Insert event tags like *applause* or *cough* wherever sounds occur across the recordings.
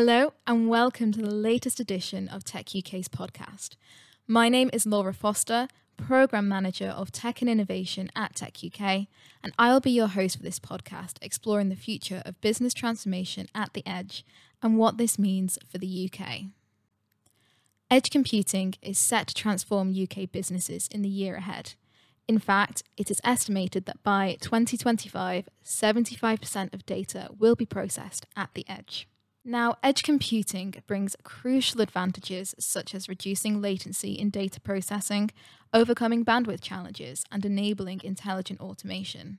Hello, and welcome to the latest edition of Tech UK's podcast. My name is Laura Foster, Programme Manager of Tech and Innovation at Tech UK, and I'll be your host for this podcast, exploring the future of business transformation at the edge and what this means for the UK. Edge computing is set to transform UK businesses in the year ahead. In fact, it is estimated that by 2025, 75% of data will be processed at the edge. Now, edge computing brings crucial advantages such as reducing latency in data processing, overcoming bandwidth challenges, and enabling intelligent automation.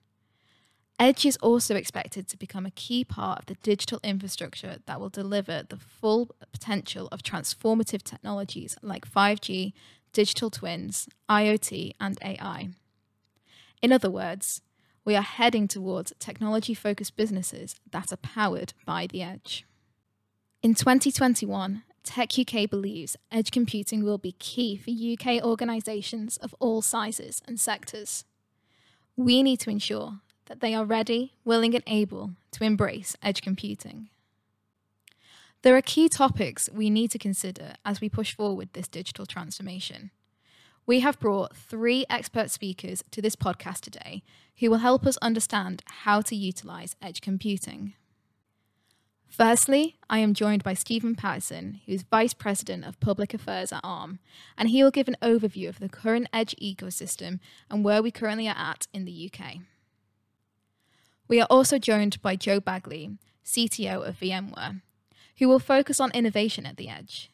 Edge is also expected to become a key part of the digital infrastructure that will deliver the full potential of transformative technologies like 5G, digital twins, IoT, and AI. In other words, we are heading towards technology focused businesses that are powered by the edge. In 2021, Tech UK believes edge computing will be key for UK organisations of all sizes and sectors. We need to ensure that they are ready, willing, and able to embrace edge computing. There are key topics we need to consider as we push forward this digital transformation. We have brought three expert speakers to this podcast today who will help us understand how to utilise edge computing. Firstly, I am joined by Stephen Pattison, who is Vice President of Public Affairs at ARM, and he will give an overview of the current Edge ecosystem and where we currently are at in the UK. We are also joined by Joe Baguley, CTO of VMware, who will focus on innovation at the edge.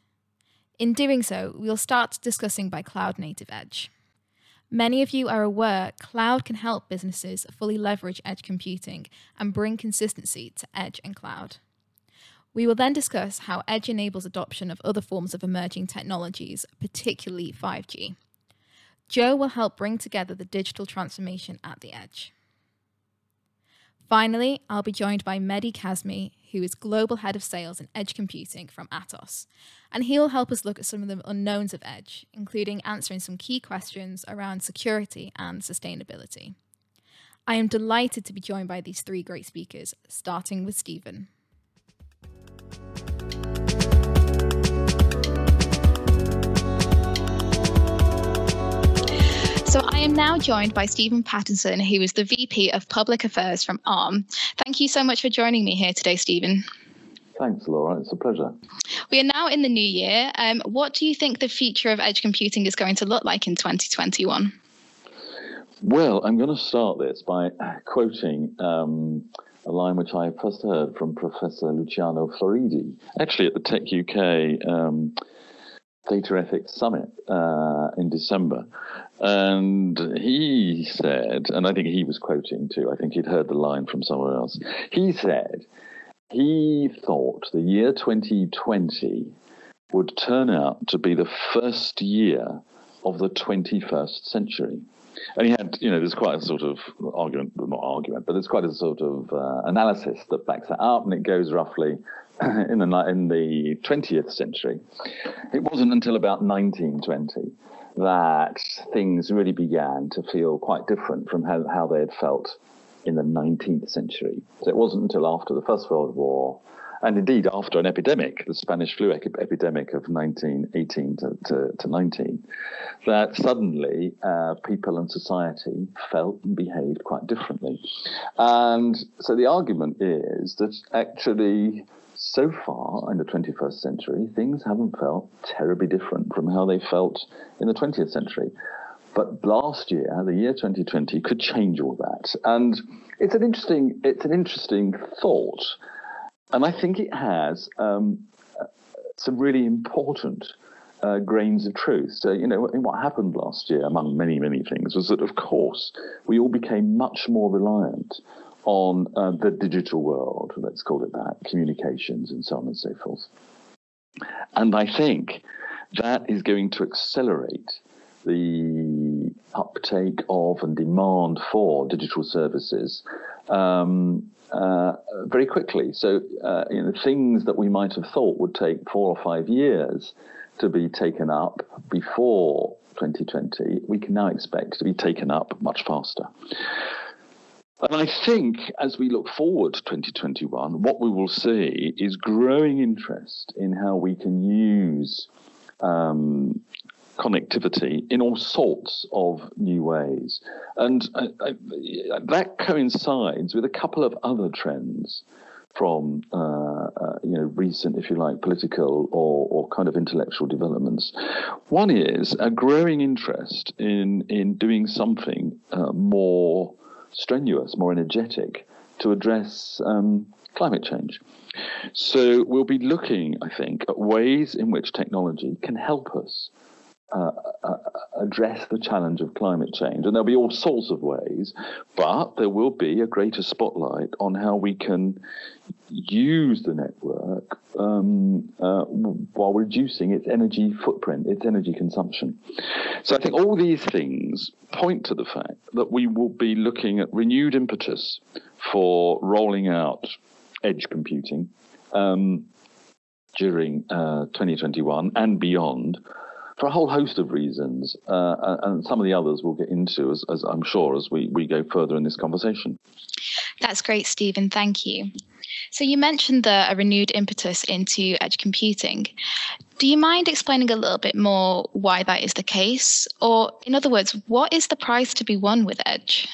In doing so, we'll start discussing by cloud native edge. Many of you are aware cloud can help businesses fully leverage edge computing and bring consistency to edge and cloud. We will then discuss how edge enables adoption of other forms of emerging technologies, particularly 5G. Joe will help bring together the digital transformation at the edge. Finally, I'll be joined by Mehdi Kazmi, who is Global Head of Sales and Edge Computing from Atos. And he'll help us look at some of the unknowns of Edge, including answering some key questions around security and sustainability. I am delighted to be joined by these three great speakers, starting with Stephen. So I am now joined by Stephen Pattison, who is the VP of Public Affairs from ARM. Thank you so much for joining me here today, Stephen. Thanks, Laura. It's a pleasure. We are now in the new year. Um, what do you think the future of edge computing is going to look like in 2021? Well, I'm going to start this by quoting um, a line which I first heard from Professor Luciano Floridi, actually at the Tech UK um, Data Ethics Summit uh, in December. And he said, and I think he was quoting too, I think he'd heard the line from somewhere else. He said he thought the year 2020 would turn out to be the first year of the 21st century. And he had, you know, there's quite a sort of argument, not argument, but there's quite a sort of uh, analysis that backs that up, and it goes roughly *clears throat* in the in the 20th century. It wasn't until about 1920 that things really began to feel quite different from how, how they had felt in the 19th century. So it wasn't until after the First World War, and indeed after an epidemic, the Spanish flu epidemic of 1918 to, to, to 19, that suddenly uh, people and society felt and behaved quite differently. And so the argument is that actually so far in the 21st century, things haven't felt terribly different from how they felt in the 20th century. But last year, the year 2020, could change all that. And it's an interesting, it's an interesting thought. And I think it has um, some really important uh, grains of truth. So, you know, what happened last year, among many, many things, was that, of course, we all became much more reliant on uh, the digital world, let's call it that, communications and so on and so forth. And I think that is going to accelerate the uptake of and demand for digital services um, uh, very quickly. So, uh, you know, things that we might have thought would take four or five years to be taken up before 2020, we can now expect to be taken up much faster. And I think as we look forward to 2021, what we will see is growing interest in how we can use um, connectivity in all sorts of new ways. And I, I, that coincides with a couple of other trends from uh, uh, you know recent, if you like, political or, or kind of intellectual developments. One is a growing interest in in doing something uh, more strenuous, more energetic to address um, climate change. So we'll be looking, I think, at ways in which technology can help us uh, uh, address the challenge of climate change. And there'll be all sorts of ways, but there will be a greater spotlight on how we can use the network um, uh, while reducing its energy footprint, its energy consumption. So I think all these things point to the fact that we will be looking at renewed impetus for rolling out edge computing um, during uh, 2021 and beyond for a whole host of reasons, uh, and some of the others we'll get into, as, as I'm sure, as we, we go further in this conversation. That's great, Stephen. Thank you. So you mentioned the, a renewed impetus into edge computing. Do you mind explaining a little bit more why that is the case? Or, in other words, what is the prize to be won with edge?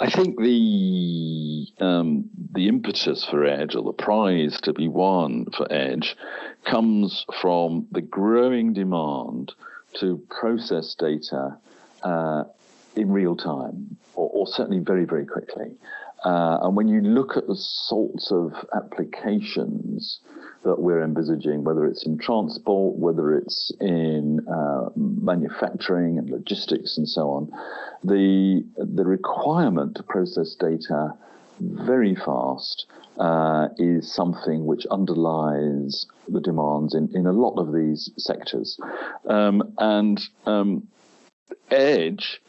I think the um, the impetus for Edge or the prize to be won for Edge comes from the growing demand to process data uh, in real time, or, or, certainly very very quickly. Uh, and when you look at the sorts of applications that we're envisaging, whether it's in transport, whether it's in uh, manufacturing and logistics and so on, the the requirement to process data very fast uh, is something which underlies the demands in, in a lot of these sectors. Um, and um, Edge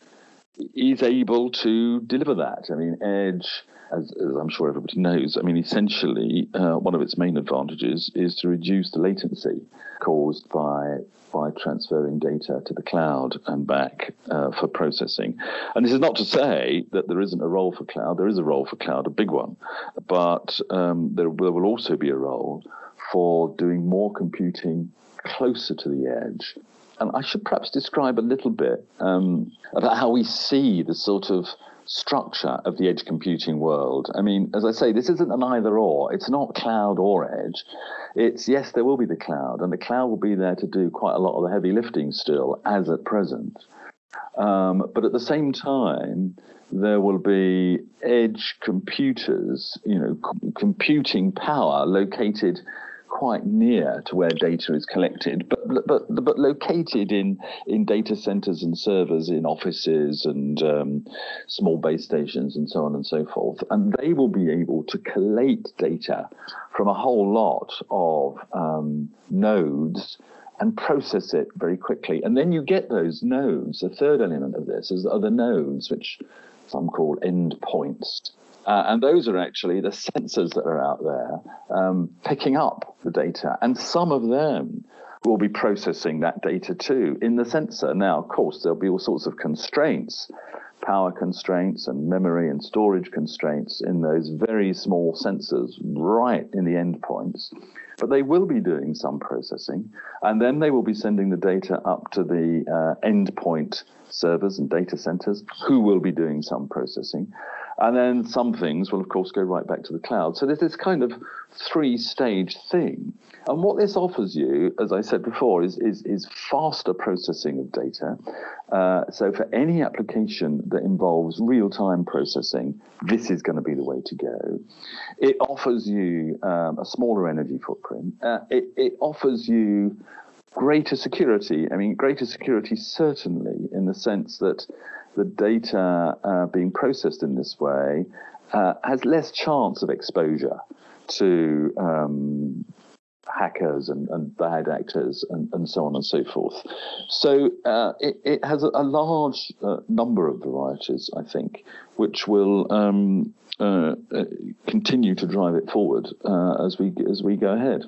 is able to deliver that. I mean, Edge as, as, I'm sure everybody knows, I mean, essentially, uh, one of its main advantages is to reduce the latency caused by by transferring data to the cloud and back uh, for processing. And this is not to say that there isn't a role for cloud. There is a role for cloud, a big one, but um, there, there will also be a role for doing more computing closer to the edge. And I should perhaps describe a little bit um, about how we see the sort of structure of the edge computing world. I mean, as I say, this isn't an either or. It's not cloud or edge. It's yes, there will be the cloud, and the cloud will be there to do quite a lot of the heavy lifting still, as at present. Um, but at the same time, there will be edge computers, you know, c- computing power located quite near to where data is collected, but but but located in in data centers and servers in offices and um, small base stations and so on and so forth. And they will be able to collate data from a whole lot of um, nodes and process it very quickly. And then you get those nodes. The third element of this is are the nodes, which some call endpoints. Uh, and those are actually the sensors that are out there um, picking up the data. And some of them will be processing that data too in the sensor. Now, of course, there'll be all sorts of constraints power constraints and memory and storage constraints in those very small sensors right in the endpoints. But they will be doing some processing, and then they will be sending the data up to the uh, endpoint servers and data centers who will be doing some processing. And then some things will, of course, go right back to the cloud. So there's this kind of three stage thing. And what this offers you, as I said before, is, is, is faster processing of data. Uh, so for any application that involves real time processing, this is going to be the way to go. It offers you um, a smaller energy footprint. Uh, it, it offers you greater security. I mean, greater security certainly in the sense that the data uh, being processed in this way uh, has less chance of exposure to um, hackers and, and, bad actors and, and, so on and so forth. So uh, it, it, has a, large uh, number of varieties, I think, which will um, uh, uh continue to drive it forward uh, as we as we go ahead.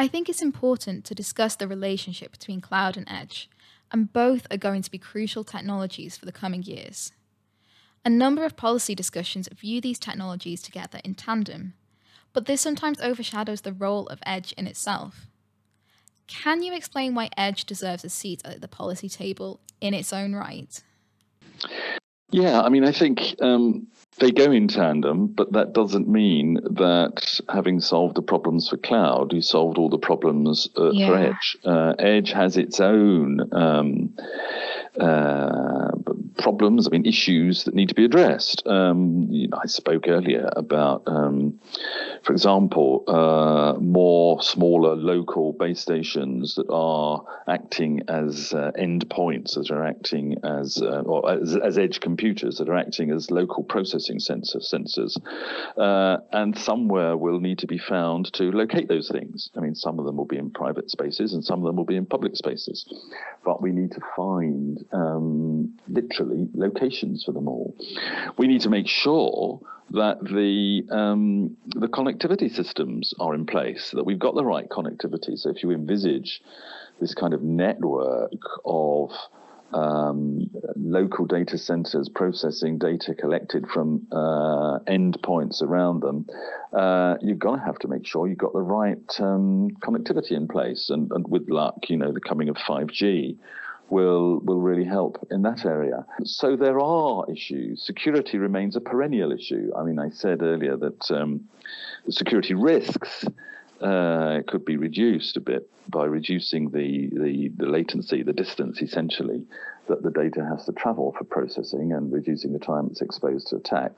I think it's important to discuss the relationship between cloud and edge and both are going to be crucial technologies for the coming years. A number of policy discussions view these technologies together in tandem, but this sometimes overshadows the role of Edge in itself. Can you explain why Edge deserves a seat at the policy table in its own right? Yeah, I mean, I think um, they go in tandem, but that doesn't mean that having solved the problems for cloud, you solved all the problems uh, yeah. for Edge. Uh, Edge has its own um, uh, problems, I mean, issues that need to be addressed. Um, you know, I spoke earlier about, um, for example, uh, more smaller local base stations that are acting as uh, endpoints, that are acting as, uh, or as, as, edge computers, that are acting as local processing sensor, sensors. Uh, and somewhere will need to be found to locate those things. I mean, some of them will be in private spaces and some of them will be in public spaces. But we need to find um, literally locations for them all. We need to make sure that the um, the connectivity systems are in place, that we've got the right connectivity. So if you envisage this kind of network of um, local data centers processing data collected from uh, endpoints around them, uh, you're going to have to make sure you've got the right um, connectivity in place. And, and with luck, you know, the coming of 5G will will really help in that area. So there are issues. Security remains a perennial issue. I mean, I said earlier that um, the security risks uh, could be reduced a bit by reducing the, the, the latency, the distance essentially that the data has to travel for processing and reducing the time it's exposed to attack.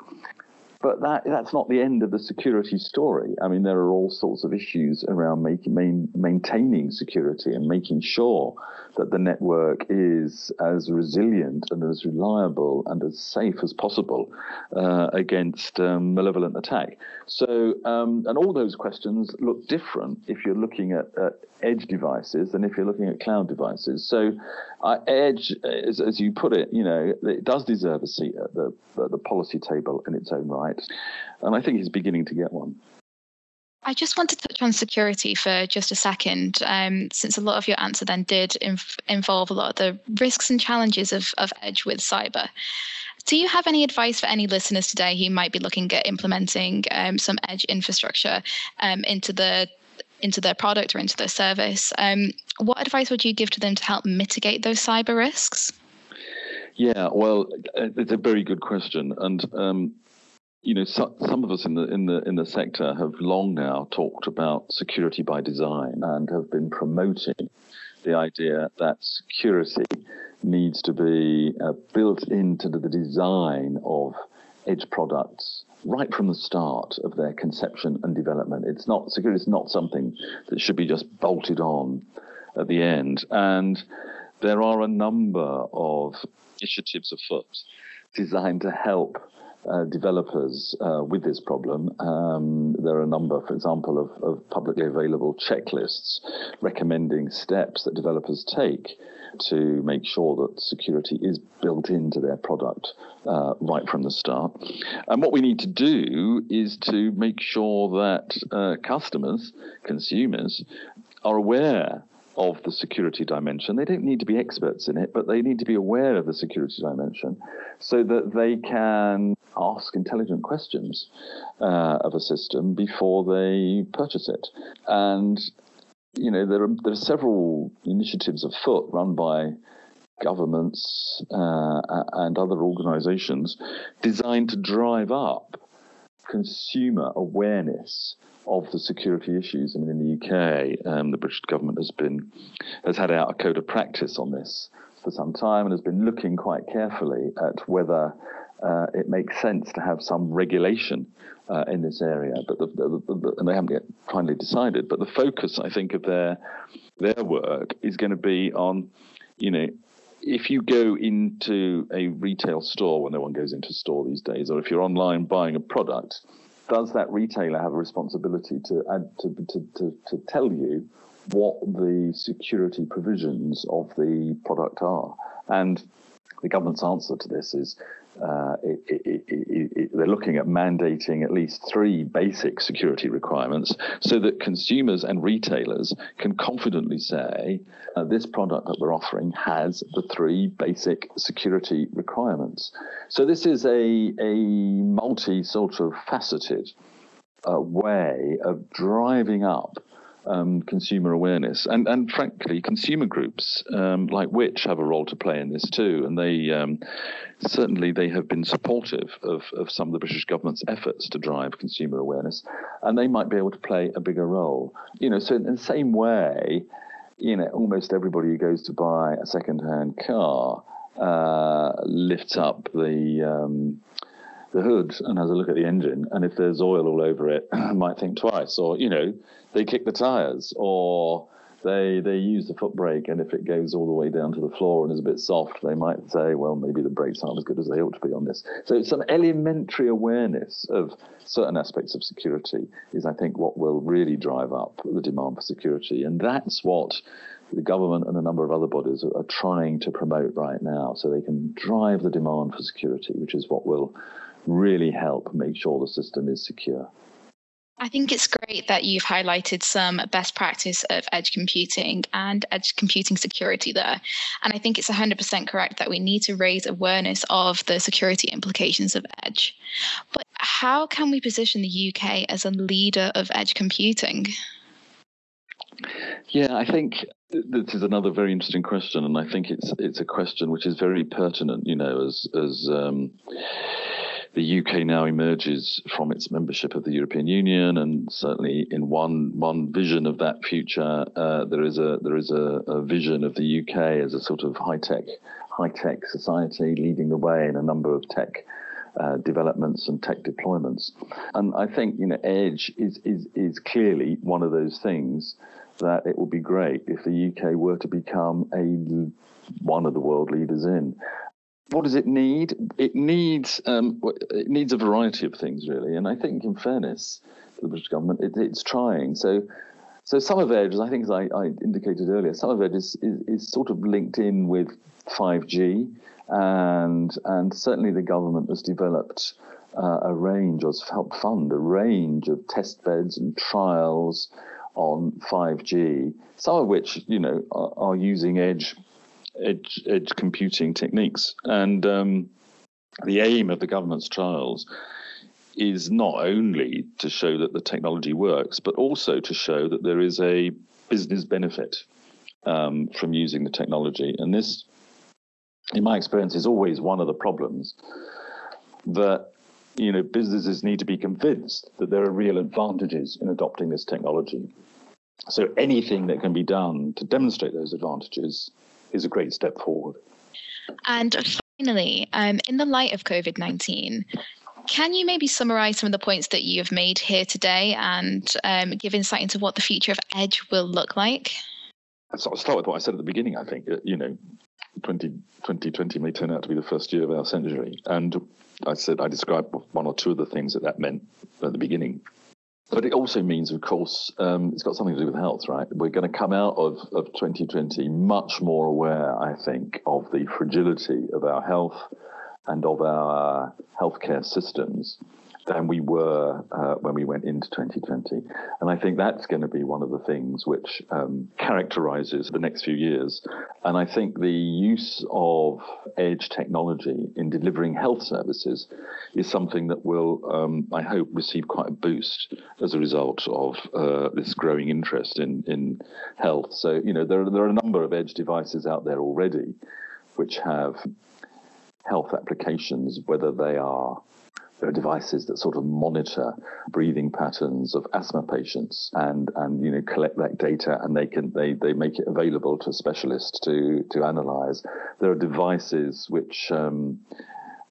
But that that's not the end of the security story. I mean, there are all sorts of issues around making main, maintaining security and making sure that the network is as resilient and as reliable and as safe as possible uh, against um, malevolent attack. So, um, and all those questions look different if you're looking at, at edge devices than if you're looking at cloud devices. So, uh, edge, as, as, you put it, you know, it does deserve a seat at the, at the policy table in its own right, and I think he's beginning to get one. I just want to touch on security for just a second, um, since a lot of your answer then did inf- involve a lot of the risks and challenges of, of Edge with cyber. Do you have any advice for any listeners today who might be looking at implementing um, some Edge infrastructure um, into the into their product or into their service? Um, what advice would you give to them to help mitigate those cyber risks? Yeah, well, it's a very good question, and um, you know, so, some of us in the in the in the sector have long now talked about security by design and have been promoting the idea that security needs to be uh, built into the design of edge products right from the start of their conception and development. It's not security is not something that should be just bolted on at the end. And there are a number of initiatives afoot designed to help uh, developers uh, with this problem. Um, there are a number, for example, of, of, publicly available checklists recommending steps that developers take to make sure that security is built into their product uh, right from the start. And what we need to do is to make sure that uh, customers, consumers, are aware of the security dimension. They don't need to be experts in it, but they need to be aware of the security dimension so that they can ask intelligent questions uh, of a system before they purchase it. And you know there are there are several initiatives afoot run by governments uh, and other organisations designed to drive up consumer awareness of the security issues. I mean, in the UK, um, the British government has been has had out a code of practice on this for some time and has been looking quite carefully at whether uh, it makes sense to have some regulation uh, in this area. But the, the, the, and they haven't yet finally decided. But the focus, I think, of their their work is going to be on, you know, if you go into a retail store when no one goes into a store these days, or if you're online buying a product, does that retailer have a responsibility to add to, to, to, to tell you what the security provisions of the product are? And the government's answer to this is uh, it, it, it, they're looking at mandating at least three basic security requirements so that consumers and retailers can confidently say uh, this product that we're offering has the three basic security requirements. So this is a, a multi sort of faceted uh, way of driving up um, consumer awareness, and and frankly, consumer groups um, like Which have a role to play in this too, and they um, certainly they have been supportive of of some of the British government's efforts to drive consumer awareness, and they might be able to play a bigger role. You know, so in the same way, you know, almost everybody who goes to buy a second-hand car uh, lifts up the um, the hood and has a look at the engine, and if there's oil all over *clears throat* it, might think twice, or you know, they kick the tires, or they they use the foot brake, and if it goes all the way down to the floor and is a bit soft, they might say, well, maybe the brakes aren't as good as they ought to be on this. So some elementary awareness of certain aspects of security is, I think, what will really drive up the demand for security, and that's what the government and a number of other bodies are, are trying to promote right now, so they can drive the demand for security, which is what will really help make sure the system is secure. I think it's great that you've highlighted some best practice of edge computing and edge computing security there. And I think it's 100% correct that we need to raise awareness of the security implications of edge. But how can we position the UK as a leader of edge computing? Yeah, I think this is another very interesting question, and I think it's it's a question which is very pertinent. You know, as as um, the UK now emerges from its membership of the European Union, and certainly in one one vision of that future, uh, there is a there is a, a, vision of the UK as a sort of high tech high tech society leading the way in a number of tech. Uh, developments and tech deployments, and I think you know Edge is is is clearly one of those things that it would be great if the UK were to become a one of the world leaders in what does it need? It needs um, it needs a variety of things really, and I think, in fairness to the British government, it, it's trying. So, so some of Edge, I think, as I, I indicated earlier, some of Edge is, is, sort of linked in with 5G, and and certainly the government has developed uh, a range, or has helped fund a range of test beds and trials on 5G, some of which you know are, are using Edge edge, edge computing techniques. And um, the aim of the government's trials is not only to show that the technology works, but also to show that there is a business benefit um, from using the technology. And this, in my experience, is always one of the problems that you know businesses need to be convinced that there are real advantages in adopting this technology. So anything that can be done to demonstrate those advantages is a great step forward. And finally, um, in the light of COVID 19, can you maybe summarize some of the points that you have made here today and um, give insight into what the future of Edge will look like? So I'll start with what I said at the beginning. I think, you know, 20, 2020 may turn out to be the first year of our century. And I said I described one or two of the things that that meant at the beginning. But it also means, of course, um, it's got something to do with health, right? We're going to come out of, of 2020 much more aware, I think, of the fragility of our health and of our healthcare systems than we were uh, when we went into 2020. And I think that's going to be one of the things which um, characterizes the next few years. And I think the use of edge technology in delivering health services is something that will, um, I hope, receive quite a boost as a result of uh, this growing interest in, in health. So, you know, there, there are a number of edge devices out there already which have health applications, whether they are there are devices that sort of monitor breathing patterns of asthma patients and and you know collect that data and they can they they make it available to specialists to to analyze. There are devices which um,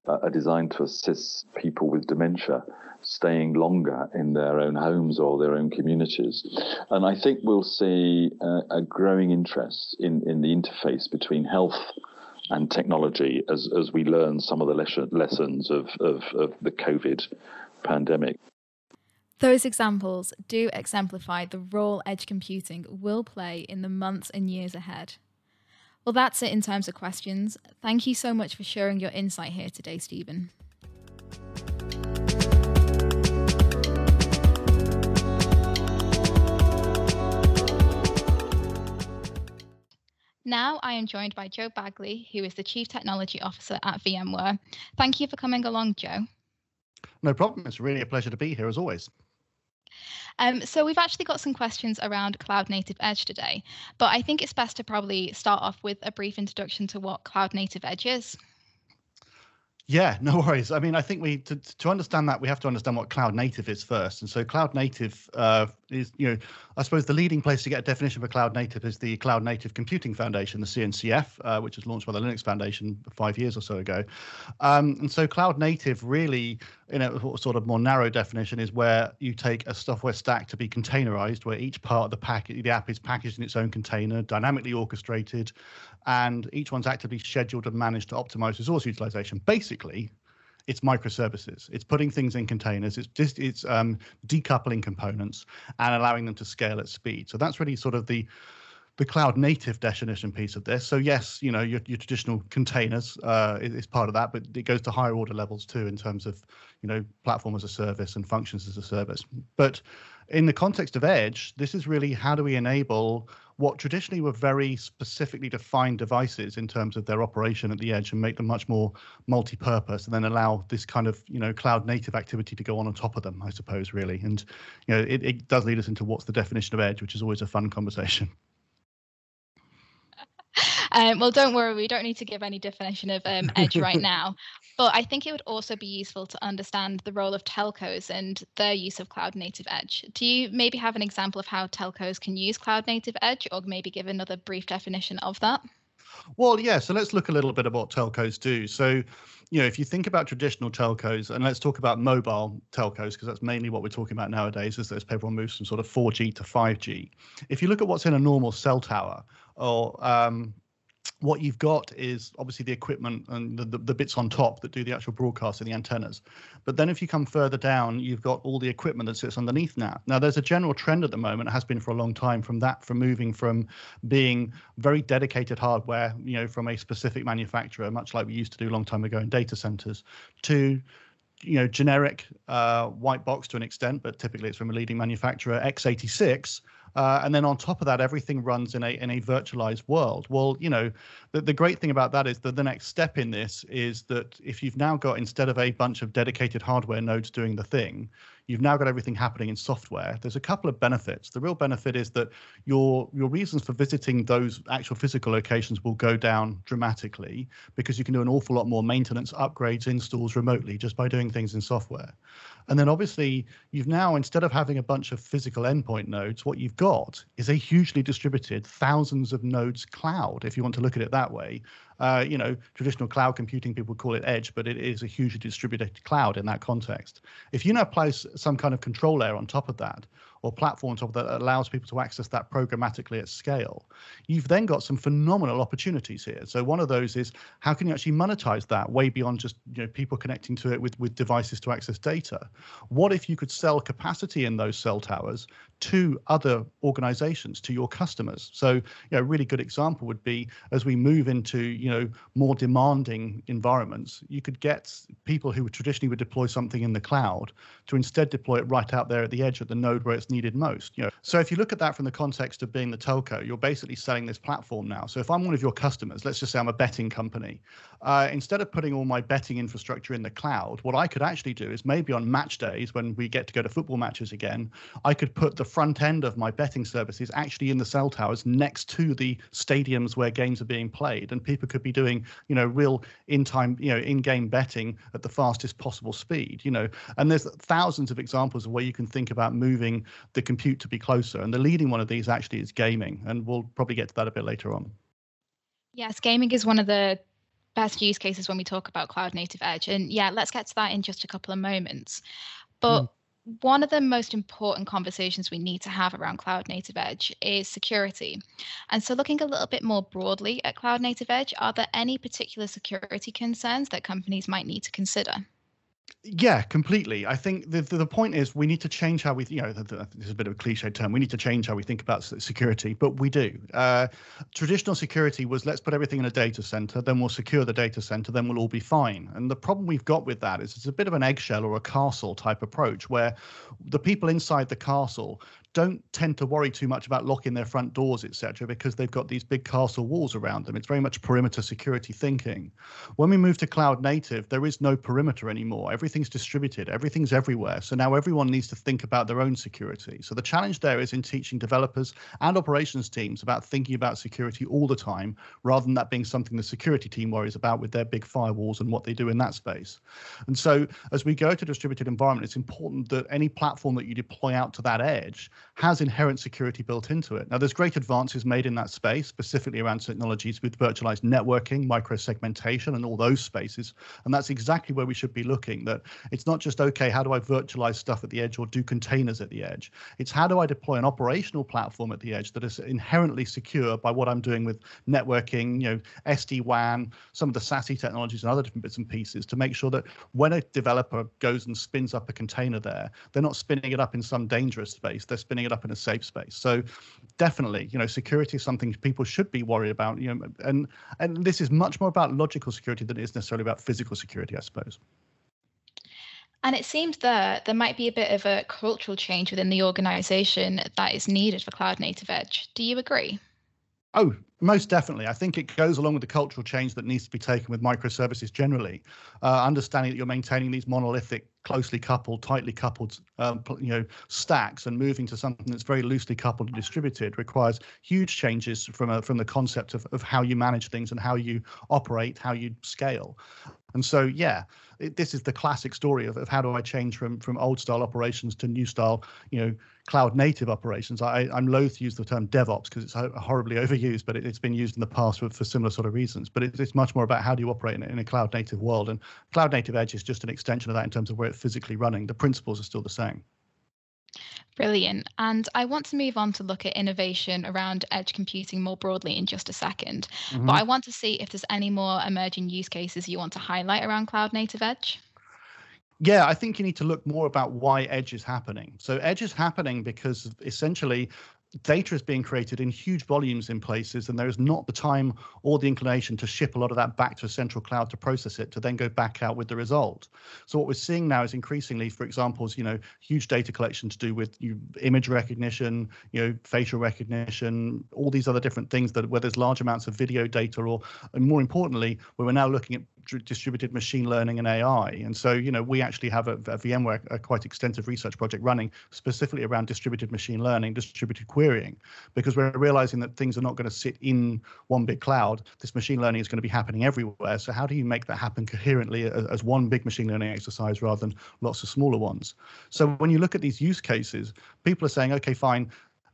are designed to assist people with dementia staying longer in their own homes or their own communities. And I think we'll see a, a growing interest in, in the interface between health and technology as, as we learn some of the lessons of, of, of the COVID pandemic. Those examples do exemplify the role edge computing will play in the months and years ahead. Well, that's it in terms of questions. Thank you so much for sharing your insight here today, Stephen. Now I am joined by Joe Baguley, who is the Chief Technology Officer at VMware. Thank you for coming along, Joe. No problem. It's really a pleasure to be here as always. Um, so we've actually got some questions around Cloud Native Edge today, but I think it's best to probably start off with a brief introduction to what Cloud Native Edge is. Yeah, *laughs* no worries. I mean, I think we to, to understand that we have to understand what cloud native is first. And so, cloud native uh, is, you know, I suppose the leading place to get a definition of a cloud native is the Cloud Native Computing Foundation, the CNCF, uh, which was launched by the Linux Foundation five years or so ago. Um, and so, cloud native really, in a sort of more narrow definition, is where you take a software stack to be containerized, where each part of the packet, the app is packaged in its own container, dynamically orchestrated, and each one's actively scheduled and managed to optimize resource utilization. Basically, it's microservices. It's putting things in containers. It's just it's um, decoupling components and allowing them to scale at speed. So that's really sort of the the cloud native definition piece of this. So yes, you know your, your traditional containers uh, is, part of that, but it goes to higher order levels too in terms of you know platform as a service and functions as a service. But in the context of edge, this is really how do we enable what traditionally were very specifically defined devices in terms of their operation at the edge and make them much more multi-purpose and then allow this kind of you know cloud native activity to go on on top of them i suppose really and you know it, it does lead us into what's the definition of edge which is always a fun conversation um, well, don't worry, we don't need to give any definition of um, edge right *laughs* now. But I think it would also be useful to understand the role of telcos and their use of cloud native edge. Do you maybe have an example of how telcos can use cloud native edge, or maybe give another brief definition of that? Well, yeah. So let's look a little bit at what telcos do. So, you know, if you think about traditional telcos, and let's talk about mobile telcos, because that's mainly what we're talking about nowadays, is as everyone moves from sort of 4G to 5G. If you look at what's in a normal cell tower, or um, what you've got is obviously the equipment and the, the, the, bits on top that do the actual broadcasting, the antennas. But then if you come further down, you've got all the equipment that sits underneath now. Now there's a general trend at the moment, has been for a long time, from that from moving from being very dedicated hardware, you know, from a specific manufacturer, much like we used to do a long time ago in data centers, to you know generic uh, white box to an extent, but typically it's from a leading manufacturer, x86 uh, and then on top of that, everything runs in a in a virtualized world. Well, you know, the, the great thing about that is that the next step in this is that if you've now got instead of a bunch of dedicated hardware nodes doing the thing, you've now got everything happening in software. There's a couple of benefits. The real benefit is that your your reasons for visiting those actual physical locations will go down dramatically because you can do an awful lot more maintenance, upgrades, installs remotely just by doing things in software. And then obviously you've now instead of having a bunch of physical endpoint nodes, what you've got is a hugely distributed thousands of nodes cloud, if you want to look at it that way. Uh, you know, traditional cloud computing people call it edge, but it is a hugely distributed cloud in that context. If you now place some kind of control layer on top of that, or platform top that, that allows people to access that programmatically at scale, you've then got some phenomenal opportunities here. So one of those is how can you actually monetize that way beyond just you know people connecting to it with with devices to access data? What if you could sell capacity in those cell towers to other organizations, to your customers? So you know, a really good example would be as we move into you know more demanding environments, you could get people who traditionally would deploy something in the cloud to instead deploy it right out there at the edge at the node where it's needed most. You know, so if you look at that from the context of being the telco, you're basically selling this platform now. So if I'm one of your customers, let's just say I'm a betting company, uh, instead of putting all my betting infrastructure in the cloud, what I could actually do is maybe on match days when we get to go to football matches again, I could put the front end of my betting services actually in the cell towers next to the stadiums where games are being played, and people could be doing you know real in time you know in game betting at the fastest possible speed. You know, and there's thousands of examples of where you can think about moving the compute to be closer. And the leading one of these actually is gaming, and we'll probably get to that a bit later on. Yes, gaming is one of the best use cases when we talk about cloud native edge. And yeah, let's get to that in just a couple of moments. But mm. one of the most important conversations we need to have around cloud native edge is security. And so, looking a little bit more broadly at cloud native edge, are there any particular security concerns that companies might need to consider? Yeah, completely. I think the, the, the point is we need to change how we, you know, the, the, this is a bit of a cliche term. We need to change how we think about security, but we do. Uh, traditional security was let's put everything in a data center, then we'll secure the data center, then we'll all be fine. And the problem we've got with that is it's a bit of an eggshell or a castle type approach where the people inside the castle don't tend to worry too much about locking their front doors, etc., because they've got these big castle walls around them. It's very much perimeter security thinking. When we move to cloud native, there is no perimeter anymore. Everything's distributed, everything's everywhere. So now everyone needs to think about their own security. So the challenge there is in teaching developers and operations teams about thinking about security all the time, rather than that being something the security team worries about with their big firewalls and what they do in that space. And so as we go to distributed environment, it's important that any platform that you deploy out to that edge has inherent security built into it. Now, there's great advances made in that space, specifically around technologies with virtualized networking, microsegmentation, and all those spaces. And that's exactly where we should be looking. That it's not just okay, how do I virtualize stuff at the edge or do containers at the edge? It's how do I deploy an operational platform at the edge that is inherently secure by what I'm doing with networking, you know, SD-WAN, some of the SASE technologies and other different bits and pieces to make sure that when a developer goes and spins up a container there, they're not spinning it up in some dangerous space. They're spinning it up in a safe space. So definitely, you know, security is something people should be worried about. You know, and and this is much more about logical security than it is necessarily about physical security, I suppose. And it seems that there might be a bit of a cultural change within the organization that is needed for Cloud Native Edge. Do you agree? Oh, most definitely. I think it goes along with the cultural change that needs to be taken with microservices generally. Uh, understanding that you're maintaining these monolithic, closely coupled, tightly coupled, um, you know, stacks, and moving to something that's very loosely coupled and distributed requires huge changes from a, from the concept of, of how you manage things and how you operate, how you scale. And so, yeah, it, this is the classic story of, of how do I change from from old style operations to new style, you know, cloud native operations. I, I'm loath to use the term DevOps because it's horribly *laughs* overused, but it, has been used in the past for, for similar sort of reasons. But it, it's much more about how do you operate in, in a cloud native world, and cloud native edge is just an extension of that in terms of where it's physically running. The principles are still the same. Brilliant. And I want to move on to look at innovation around edge computing more broadly in just a 2nd mm-hmm. But I want to see if there's any more emerging use cases you want to highlight around cloud native edge. Yeah, I think you need to look more about why edge is happening. So edge is happening because essentially data is being created in huge volumes in places and there is not the time or the inclination to ship a lot of that back to a central cloud to process it to then go back out with the result so what we're seeing now is increasingly for examples you know huge data collection to do with you, image recognition you know facial recognition all these other different things that where there's large amounts of video data or and more importantly where we're now looking at distributed machine learning and AI. And so, you know, we actually have a, a VMware a quite extensive research project running specifically around distributed machine learning, distributed querying, because we're realizing that things are not going to sit in one big cloud. This machine learning is going to be happening everywhere. So how do you make that happen coherently as, as one big machine learning exercise rather than lots of smaller ones? So when you look at these use cases, people are saying, okay, fine,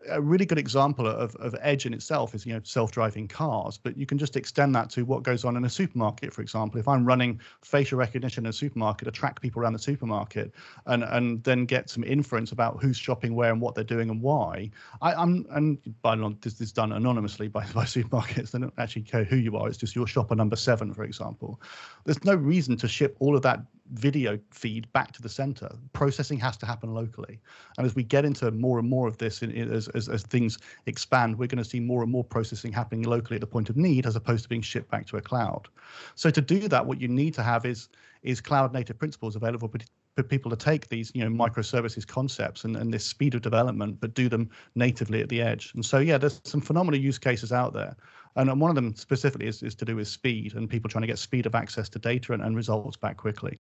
a really good example of, of edge in itself is you know self-driving cars but you can just extend that to what goes on in a supermarket for example. If i'm running facial recognition in a supermarket to track people around the supermarket and and then get some inference about who's shopping where and what they're doing and why I, am and by long this is done anonymously by, *laughs* by supermarkets. They don't actually care who you are. It's just your shopper number seven for example. There's no reason to ship all of that video feed back to the center. Processing has to happen locally. And as we get into more and more of this, in, as, as, as things expand, we're going to see more and more processing happening locally at the point of need as opposed to being shipped back to a cloud. So to do that, what you need to have is is cloud native principles available for people to take these you know microservices concepts and, and this speed of development but do them natively at the edge and so yeah there's some phenomenal use cases out there and one of them specifically is, is to do with speed and people trying to get speed of access to data and, and results back quickly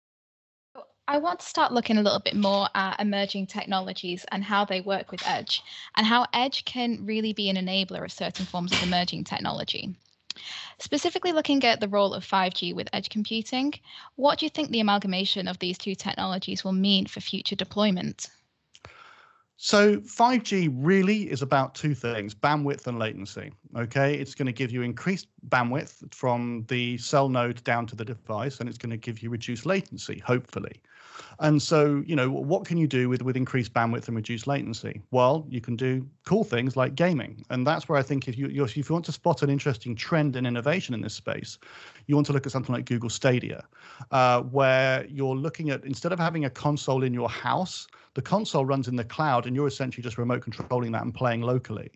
I want to start looking a little bit more at emerging technologies and how they work with Edge, and how Edge can really be an enabler of certain forms of emerging technology. Specifically, looking at the role of 5G with edge computing, what do you think the amalgamation of these two technologies will mean for future deployment? So 5G really is about two things, bandwidth and latency. Okay, it's going to give you increased bandwidth from the cell node down to the device, and it's going to give you reduced latency, hopefully. And so, you know, what can you do with with increased bandwidth and reduced latency? Well, you can do cool things like gaming, and that's where I think if you if you want to spot an interesting trend and innovation in this space, you want to look at something like Google Stadia, uh, where you're looking at instead of having a console in your house, the console runs in the cloud, and you're essentially just remote controlling that and playing locally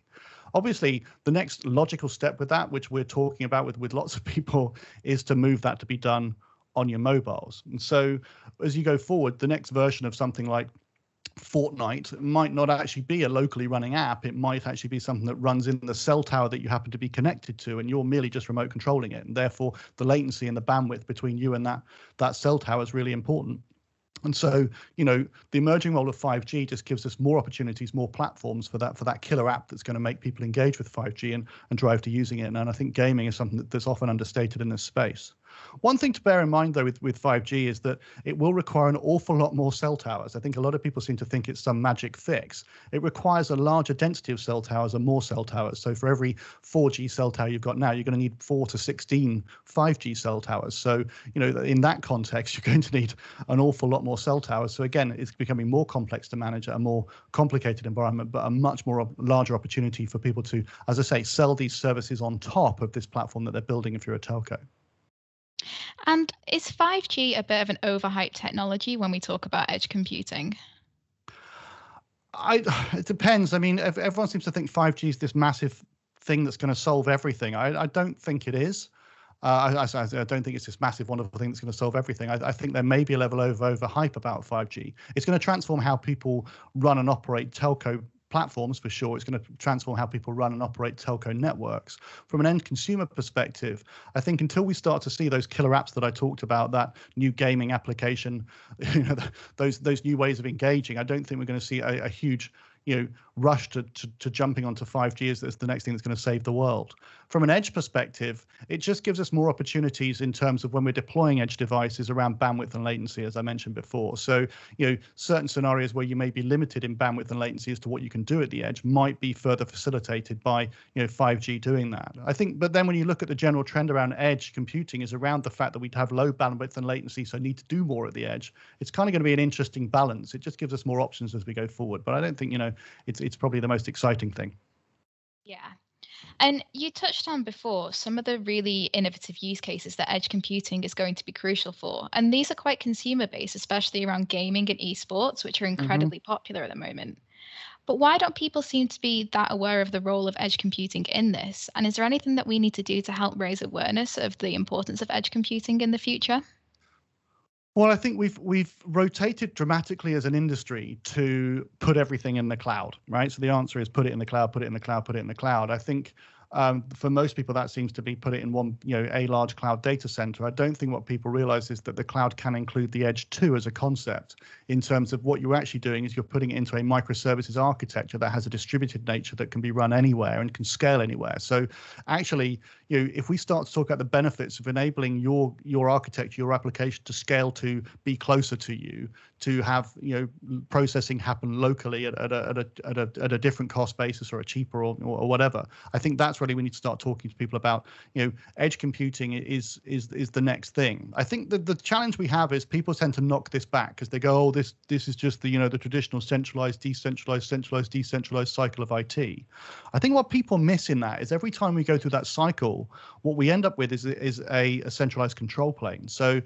obviously the next logical step with that which we're talking about with with lots of *laughs* people is to move that to be done on your mobiles. And so as you go forward, the next version of something like Fortnite might not actually be a locally running app. It might actually be something that runs in the cell tower that you happen to be connected to, and you're merely just remote controlling it. And therefore, the latency and the bandwidth between you and that that cell tower is really important. And so, you know, the emerging role of 5G just gives us more opportunities, more platforms for that for that killer app that's going to make people engage with 5G and, and drive to using it. And, and I think gaming is something that, that's often understated in this space. One thing to bear in mind, though, with, with 5G is that it will require an awful lot more cell towers. I think a lot of people seem to think it's some magic fix. It requires a larger density of cell towers and more cell towers. So for every 4G cell tower you've got now, you're going to need 4 to 16 5G cell towers. So, you know, in that context, *laughs* you're going to need an awful lot more cell towers. So again, it's becoming more complex to manage a more complicated environment, but a much more larger opportunity for people to, as I say, sell these services on top of this platform that they're building if you're a telco. And is 5G a bit of an overhyped technology when we talk about edge computing? I, *sighs* it depends. I mean, everyone seems to think 5G is this massive thing that's going to solve everything. I, I don't think it is. Uh, I, I, don't think it's this massive, wonderful thing that's going to solve everything. I, I, think there may be a level of over hype about 5G. It's going to transform how people run and operate telco platforms for sure. It's going to transform how people run and operate telco networks. From an end consumer perspective, I think until we start to see those killer apps that I talked about, that new gaming application, *laughs* you know, those those new ways of engaging, I don't think we're going to see a, a huge you know rush to, to, to jumping onto 5G as, the next thing that's going to save the world. From an edge perspective, it just gives us more opportunities in terms of when we're deploying edge devices around bandwidth and latency, as I mentioned before. So, you know, certain scenarios where you may be limited in bandwidth and latency as to what you can do at the edge might be further facilitated by, you know, 5G doing that. I think, but then when you look at the general trend around edge computing is around the fact that we'd have low bandwidth and latency, so need to do more at the edge. It's kind of going to be an interesting balance. It just gives us more options as we go forward. But I don't think, you know, it's it's probably the most exciting thing. Yeah. And you touched on before some of the really innovative use cases that edge computing is going to be crucial for. And these are quite consumer based, especially around gaming and esports, which are mm-hmm. incredibly mm-hmm. popular at the moment. But why don't people seem to be that aware of the role of edge computing in this? And is there anything that we need to do to help raise awareness of the importance of edge computing in the future? Well, I think we've we've rotated dramatically as an industry to put everything in the cloud, right? So the answer is put it in the cloud, put it in the cloud, put it in the cloud. I think um, for most people, that seems to be put it in one, you know, a large cloud data center. I don't think what people realize is that the cloud can include the edge too as a concept. In terms of what you're actually doing is you're putting it into a microservices architecture that has a distributed nature that can be run anywhere and can scale anywhere. So actually, you know, if we start to talk about the benefits of enabling your your architecture, your application to scale to be closer to you, to have you know processing happen locally at, at, a, at, a, at, a, at a different cost basis or a cheaper or, or whatever. I think that's really we need to start talking to people about. You know, edge computing is is is the next thing. I think that the challenge we have is people tend to knock this back because they go, oh, this this is just the you know the traditional centralized, decentralized, centralized, decentralized cycle of IT. I think what people miss in that is every time we go through that cycle, what we end up with is is a, a centralized control plane. So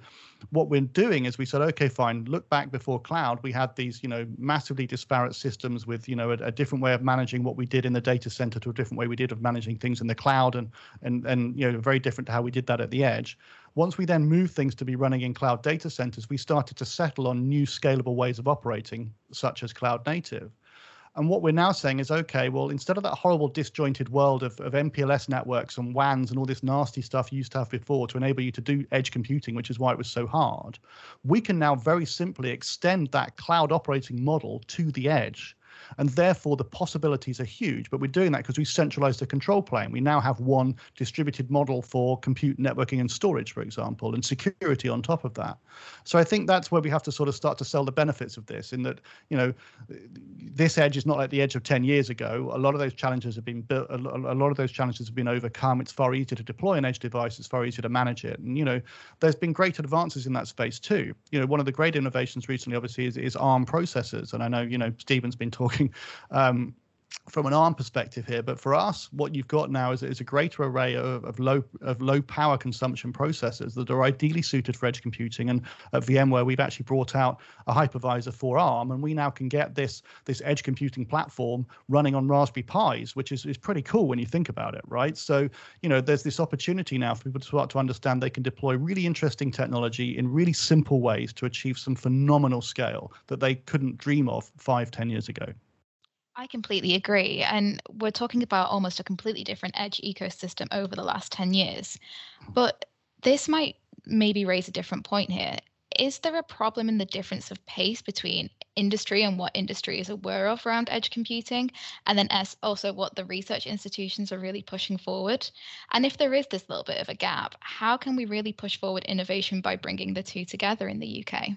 what we're doing is we said, okay, fine. Look back before cloud, we had these, you know, massively disparate systems with, you know, a, a, different way of managing what we did in the data center to a different way we did of managing things in the cloud, and and and you know, very different to how we did that at the edge. Once we then moved things to be running in cloud data centers, we started to settle on new scalable ways of operating, such as cloud native. And what we're now saying is, okay, well, instead of that horrible disjointed world of, of MPLS networks and WANs and all this nasty stuff you used to have before to enable you to do edge computing, which is why it was so hard, we can now very simply extend that cloud operating model to the edge And therefore, the possibilities are huge. But we're doing that because we centralized the control plane. We now have one distributed model for compute networking and storage, for example, and security on top of that. So I think that's where we have to sort of start to sell the benefits of this in that, you know, this edge is not like the edge of 10 years ago. A lot of those challenges have been built, a lot of those challenges have been overcome. It's far easier to deploy an edge device, it's far easier to manage it. And, you know, there's been great advances in that space too. You know, one of the great innovations recently, obviously, is, is ARM processors. And I know, you know, Stephen's been talking um, from an ARM perspective here, but for us, what you've got now is, is a greater array of, of low of low power consumption processors that are ideally suited for edge computing. And at VMware, we've actually brought out a hypervisor for ARM, and we now can get this this edge computing platform running on Raspberry Pis, which is, is pretty cool when you think about it, right? So you know, there's this opportunity now for people to start to understand they can deploy really interesting technology in really simple ways to achieve some phenomenal scale that they couldn't dream of five, ten years ago. I completely agree. And we're talking about almost a completely different edge ecosystem over the last 10 years. But this might maybe raise a different point here. Is there a problem in the difference of pace between industry and what industry is aware of around edge computing, and then as also what the research institutions are really pushing forward? And if there is this little bit of a gap, how can we really push forward innovation by bringing the two together in the UK?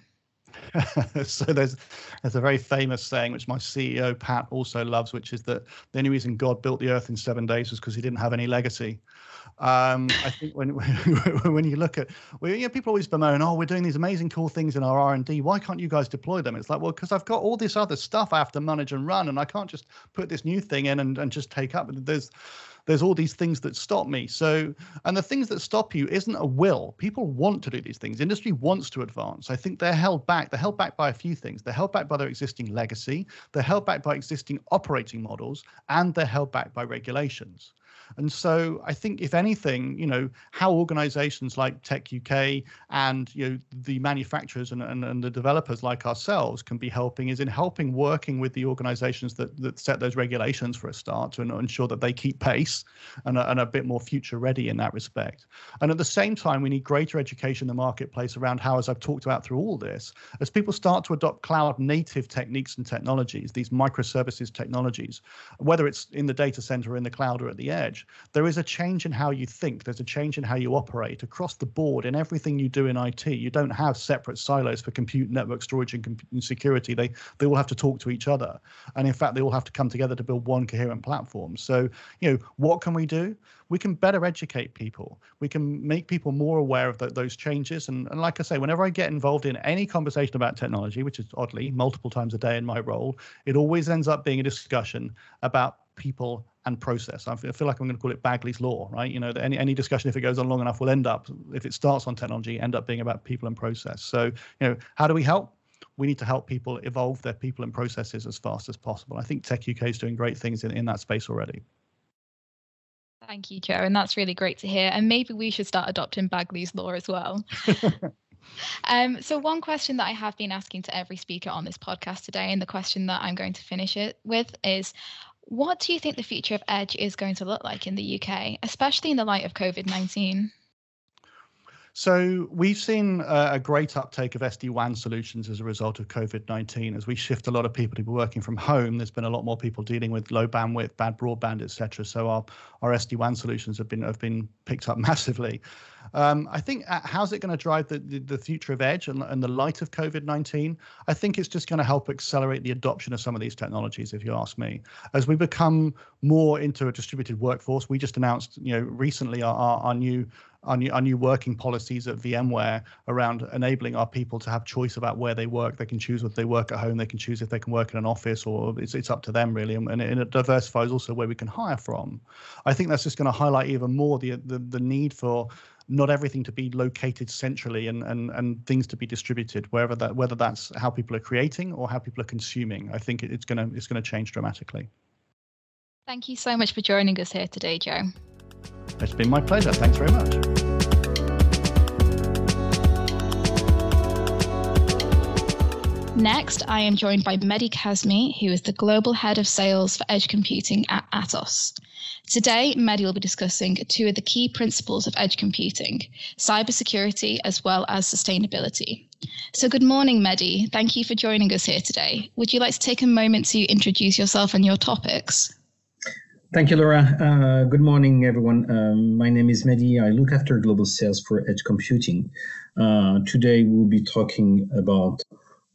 *laughs* so there's there's a very famous saying which my CEO Pat also loves, which is that the only reason God built the earth in seven days was because he didn't have any legacy. Um, I think when *laughs* when you look at well, you know, people always bemoan, oh, we're doing these amazing cool things in our R and D. Why can't you guys deploy them? It's like, well, because I've got all this other stuff I have to manage and run, and I can't just put this new thing in and, and just take up. There's there's all these things that stop me. So, and the things that stop you isn't a will. People want to do these things. Industry wants to advance. I think they're held back. They're held back by a few things. They're held back by their existing legacy. They're held back by existing operating models, and they're held back by regulations. And so I think, if anything, you know, how organizations like Tech UK and, you know, the manufacturers and, and, and the developers like ourselves can be helping is in helping working with the organizations that, that set those regulations for a start to ensure that they keep pace and are, and are a bit more future ready in that respect. And at the same time, we need greater education in the marketplace around how, as I've talked about through all this, as people start to adopt cloud native techniques and technologies, these microservices technologies, whether it's in the data center, in the cloud, or at the edge, there is a change in how you think. There's a change in how you operate across the board in everything you do in IT. You don't have separate silos for compute, network storage, and, and security. They they all have to talk to each other, and in fact, they all have to come together to build one coherent platform. So, you know, what can we do? We can better educate people. We can make people more aware of the, those changes. And, and like I say, whenever I get involved in any conversation about technology, which is oddly multiple times a day in my role, it always ends up being a discussion about people and process. I feel like I'm going to call it Baguley's law, right? You know, any any discussion if it goes on long enough will end up, if it starts on technology, end up being about people and process. So, you know, how do we help? We need to help people evolve their people and processes as fast as possible. I think Tech UK is doing great things in, in that space already. Thank you, Joe. And that's really great to hear. And maybe we should start adopting Baguley's law as well. *laughs* um, so, one question that I have been asking to every speaker on this podcast today, and the question that I'm going to finish it with is what do you think the future of Edge is going to look like in the UK, especially in the light of COVID 19? So we've seen uh, a great uptake of SD-WAN solutions as a result of COVID-19. As we shift a lot of people to be working from home, there's been a lot more people dealing with low bandwidth, bad broadband, etc. So our our SD-WAN solutions have been have been picked up *laughs* massively. Um, I think uh, how's it going to drive the, the, the, future of Edge and, and the light of COVID 19? I think it's just going to help accelerate the adoption of some of these technologies, if you ask me. As we become more into a distributed workforce, we just announced, you know, recently our, our, our new our new, our new working policies at VMware around enabling our people to have choice about where they work. They can choose if they work at home, they can choose if they can work in an office, or it's, it's up to them really. And, and it diversifies also where we can hire from. I think that's just going to highlight even more the, the, the need for not everything to be located centrally and, and, and things to be distributed wherever that whether that's how people are creating or how people are consuming i think it's going to it's to change dramatically thank you so much for joining us here today joe it's been my pleasure thanks very much Next, I am joined by Mehdi Kazmi, who is the Global Head of Sales for Edge Computing at Atos. Today, Mehdi will be discussing two of the key principles of edge computing cybersecurity as well as sustainability. So, good morning, Mehdi. Thank you for joining us here today. Would you like to take a moment to introduce yourself and your topics? Thank you, Laura. Uh, good morning, everyone. Um, my name is Mehdi. I look after global sales for Edge Computing. Uh, today, we'll be talking about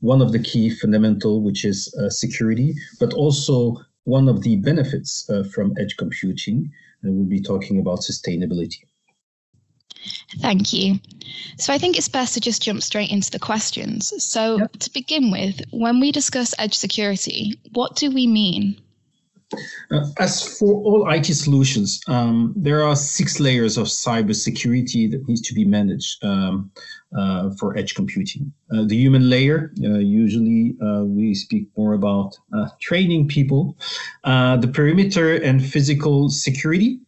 one of the key fundamental, which is uh, security, but also one of the benefits uh, from edge computing. And we'll be talking about sustainability. Thank you. So I think it's best to just jump straight into the questions. So yep. to begin with, when we discuss edge security, what do we mean? Uh, as for all IT solutions, um, there are six layers of cybersecurity that needs to be managed um, uh, for edge computing. Uh, the human layer, uh, usually uh, we speak more about uh, training people. the perimeter and physical security,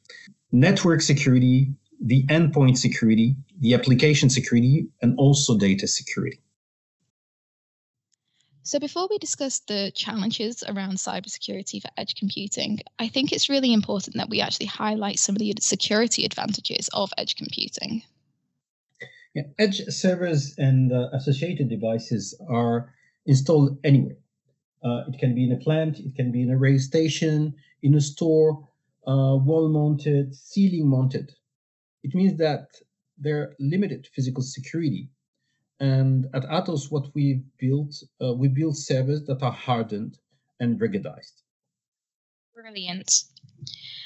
network security, the endpoint security, the application security, and also data security. So, before we discuss the challenges around cybersecurity for edge computing, I think it's really important that we actually highlight some of the security advantages of edge computing. Yeah, edge servers and uh, associated devices are installed anywhere. Uh, it can be in a plant, it can be in a rail station, in a store, uh, wall mounted, ceiling mounted. It means that they're limited physical security. And at Atos, what we built, uh, we build servers that are hardened and ruggedized. Brilliant.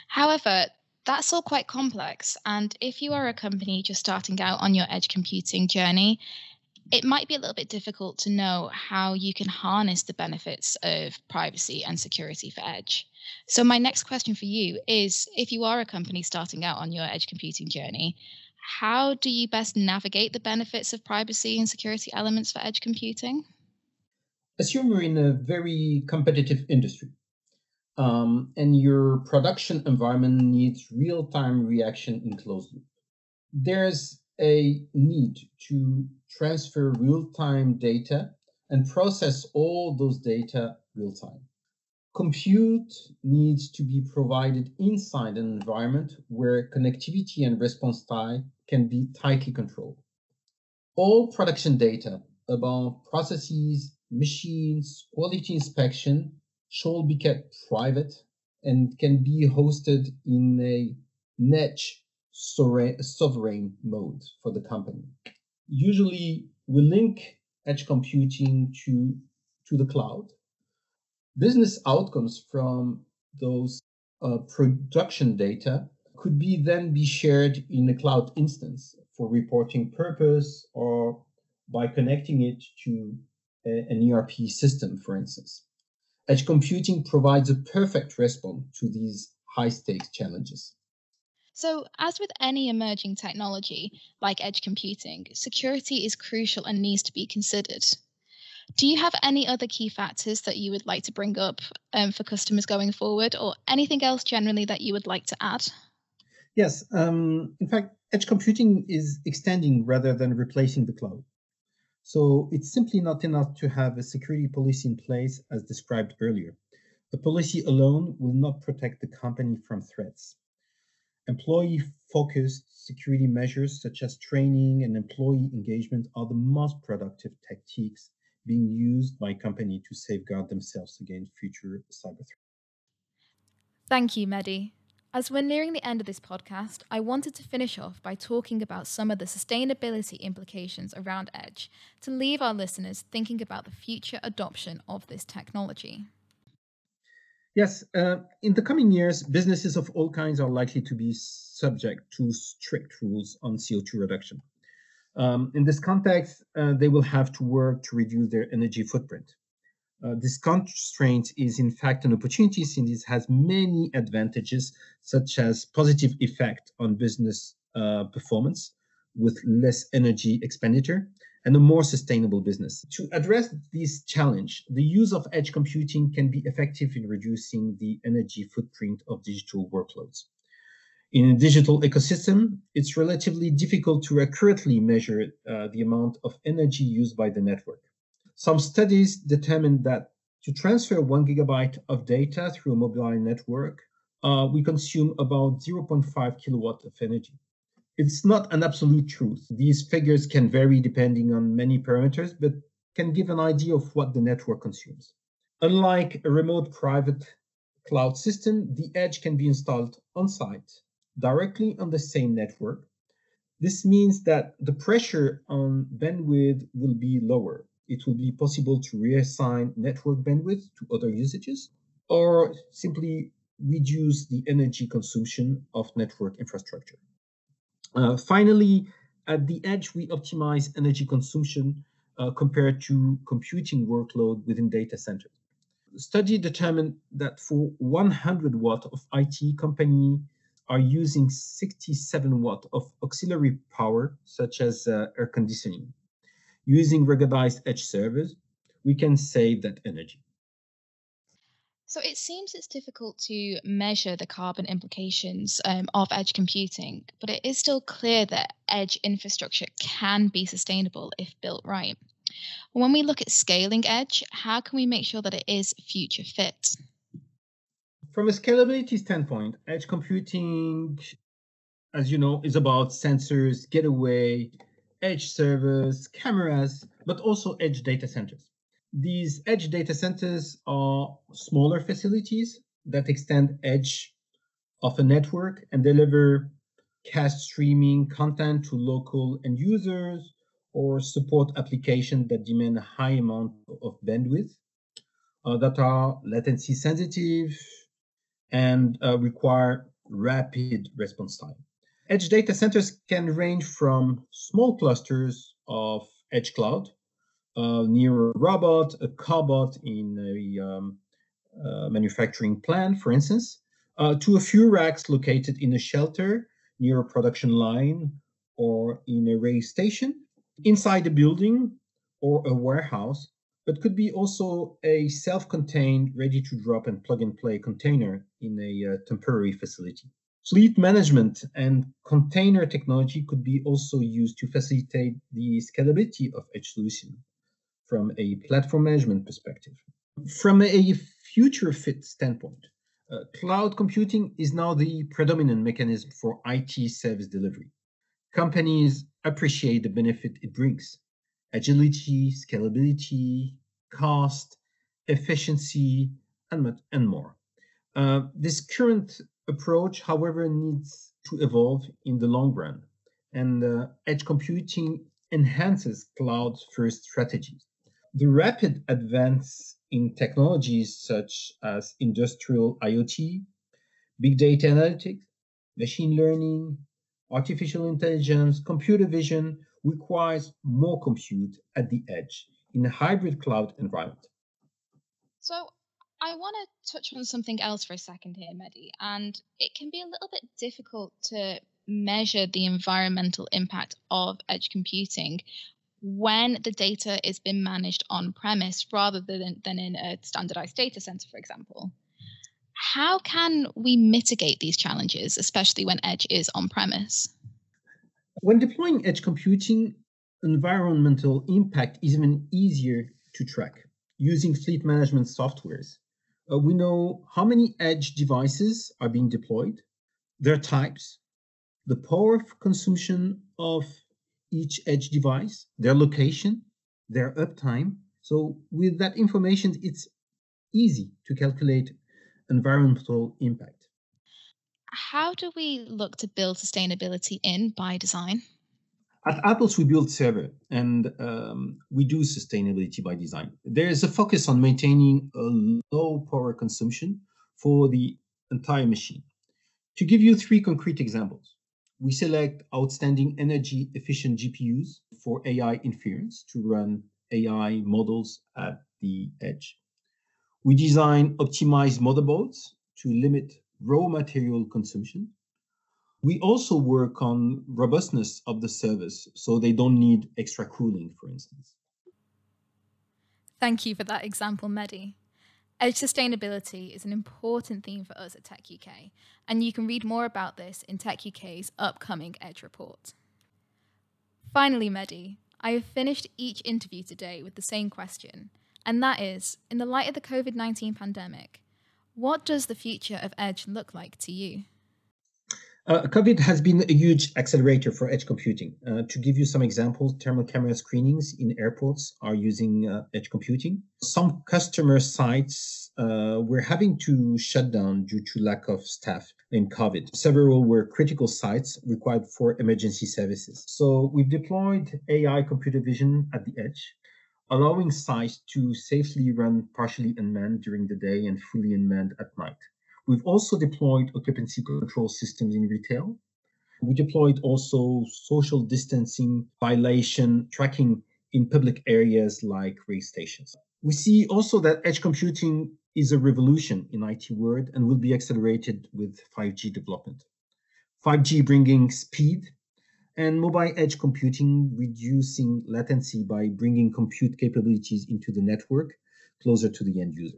However, that's all quite complex. And if you are a company just starting out on your edge computing journey, it might be a little bit difficult to know how you can harness the benefits of privacy and security for edge. So, my next question for you is if you are a company starting out on your edge computing journey, how do you best navigate the benefits of privacy and security elements for edge computing? Assume we're in a very competitive industry um, and your production environment needs real time reaction in closed loop. There's a need to transfer real time data and process all those data real time. Compute needs to be provided inside an environment where connectivity and response time can be tightly controlled. All production data about processes, machines, quality inspection should be kept private and can be hosted in a niche sovereign mode for the company. Usually, we link edge computing to, to the cloud business outcomes from those uh, production data could be then be shared in a cloud instance for reporting purpose or by connecting it to a, an ERP system, for instance. Edge computing provides a perfect response to these high stakes challenges. So, as with any emerging technology like edge computing, security is crucial and needs to be considered. Do you have any other key factors that you would like to bring up um, for customers going forward, or anything else generally that you would like to add? Yes. Um, in fact, edge computing is extending rather than replacing the cloud. So it's simply not enough to have a security policy in place as described earlier. The policy alone will not protect the company from threats. Employee focused security measures such as training and employee engagement are the most productive tactics being used by company to safeguard themselves against future cyber threats. Thank you, Mehdi. As we're nearing the end of this podcast, I wanted to finish off by talking about some of the sustainability implications around Edge to leave our listeners thinking about the future adoption of this technology. Yes, uh, in the coming years, businesses of all kinds are likely to be subject to strict rules on CO2 reduction. Um, in this context, uh, they will have to work to reduce their energy footprint. Uh, this constraint is in fact an opportunity since it has many advantages, such as positive effect on business uh, performance with less energy expenditure and a more sustainable business. To address this challenge, the use of edge computing can be effective in reducing the energy footprint of digital workloads. In a digital ecosystem, it's relatively difficult to accurately measure uh, the amount of energy used by the network. Some studies determined that to transfer one gigabyte of data through a mobile network, uh, we consume about 0.5 kilowatt of energy. It's not an absolute truth. These figures can vary depending on many parameters, but can give an idea of what the network consumes. Unlike a remote private cloud system, the edge can be installed on site directly on the same network. This means that the pressure on bandwidth will be lower. It will be possible to reassign network bandwidth to other usages or simply reduce the energy consumption of network infrastructure. Uh, finally, at the edge, we optimize energy consumption uh, compared to computing workload within data centers. The study determined that for 100 watt of IT, company are using 67 watt of auxiliary power, such as uh, air conditioning. Using ruggedized edge servers, we can save that energy. So it seems it's difficult to measure the carbon implications um, of edge computing, but it is still clear that edge infrastructure can be sustainable if built right. When we look at scaling edge, how can we make sure that it is future fit? From a scalability standpoint, edge computing, as you know, is about sensors, gateway, edge servers, cameras, but also edge data centers. These edge data centers are smaller facilities that extend edge of a network and deliver cast streaming content to local end users or support applications that demand a high amount of bandwidth uh, that are latency sensitive and uh, require rapid response time. Edge data centers can range from small clusters of edge cloud uh, near a robot, a cobot in a um, uh, manufacturing plant, for instance, uh, to a few racks located in a shelter near a production line or in a race station, inside a building or a warehouse, but could be also a self contained, ready to drop and plug and play container in a uh, temporary facility. Fleet management and container technology could be also used to facilitate the scalability of solution from a platform management perspective. From a future fit standpoint, uh, cloud computing is now the predominant mechanism for IT service delivery. Companies appreciate the benefit it brings agility, scalability, cost, efficiency, and, and more. Uh, this current approach, however, needs to evolve in the long run, and uh, edge computing enhances cloud first strategies. The rapid advance in technologies such as industrial IoT, big data analytics, machine learning, artificial intelligence, computer vision requires more compute at the edge in a hybrid cloud environment. So I want to touch on something else for a second here, Mehdi, and it can be a little bit difficult to measure the environmental impact of edge computing when the data is being managed on premise rather than, than in a standardized data center, for example. How can we mitigate these challenges, especially when edge is on premise? When deploying edge computing, environmental impact is even easier to track using fleet management softwares. Uh, we know how many edge devices are being deployed, their types, the power consumption of each edge device, their location, their uptime. So with that information, it's easy to calculate environmental impact. How do we look to build sustainability in by design? At Atos, we build server and um, we do sustainability by design. There is a focus on maintaining a low power consumption for the entire machine. To give you three concrete examples, we select outstanding energy efficient GPUs for AI inference to run AI models at the edge. We design optimized motherboards to limit raw material consumption. We also work on robustness of the service, so they don't need extra cooling, for instance. Thank you for that example, Mehdi. Edge sustainability is an important theme for us at Tech UK, and you can read more about this in Tech UK's upcoming Edge report. Finally, Mehdi, I have finished each interview today with the same question, and that is in the light of the COVID 19 pandemic, what does the future of Edge look like to you? Uh, COVID has been a huge accelerator for edge computing. Uh, to give you some examples, thermal camera screenings in airports are using uh, edge computing. Some customer sites uh, were having to shut down due to lack of staff in COVID. Several were critical sites required for emergency services. So we've deployed AI computer vision at the edge, allowing sites to safely run partially unmanned during the day and fully unmanned at night. We've also deployed occupancy control systems in retail. We deployed also social distancing violation tracking in public areas like race stations. We see also that edge computing is a revolution in IT world and will be accelerated with 5G development. 5G bringing speed and mobile edge computing reducing latency by bringing compute capabilities into the network closer to the end user.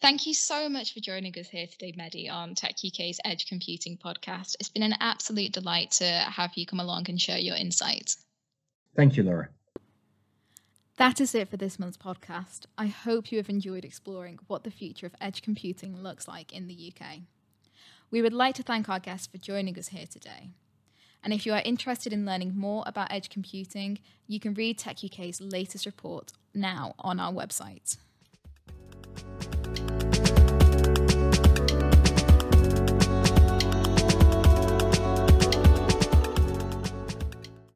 Thank you so much for joining us here today, Mehdi, on Tech UK's Edge Computing podcast. It's been an absolute delight to have you come along and share your insights. Thank you, Laura. That is it for this month's podcast. I hope you have enjoyed exploring what the future of edge computing looks like in the UK. We would like to thank our guests for joining us here today. And if you are interested in learning more about edge computing, you can read Tech UK's latest report now on our website.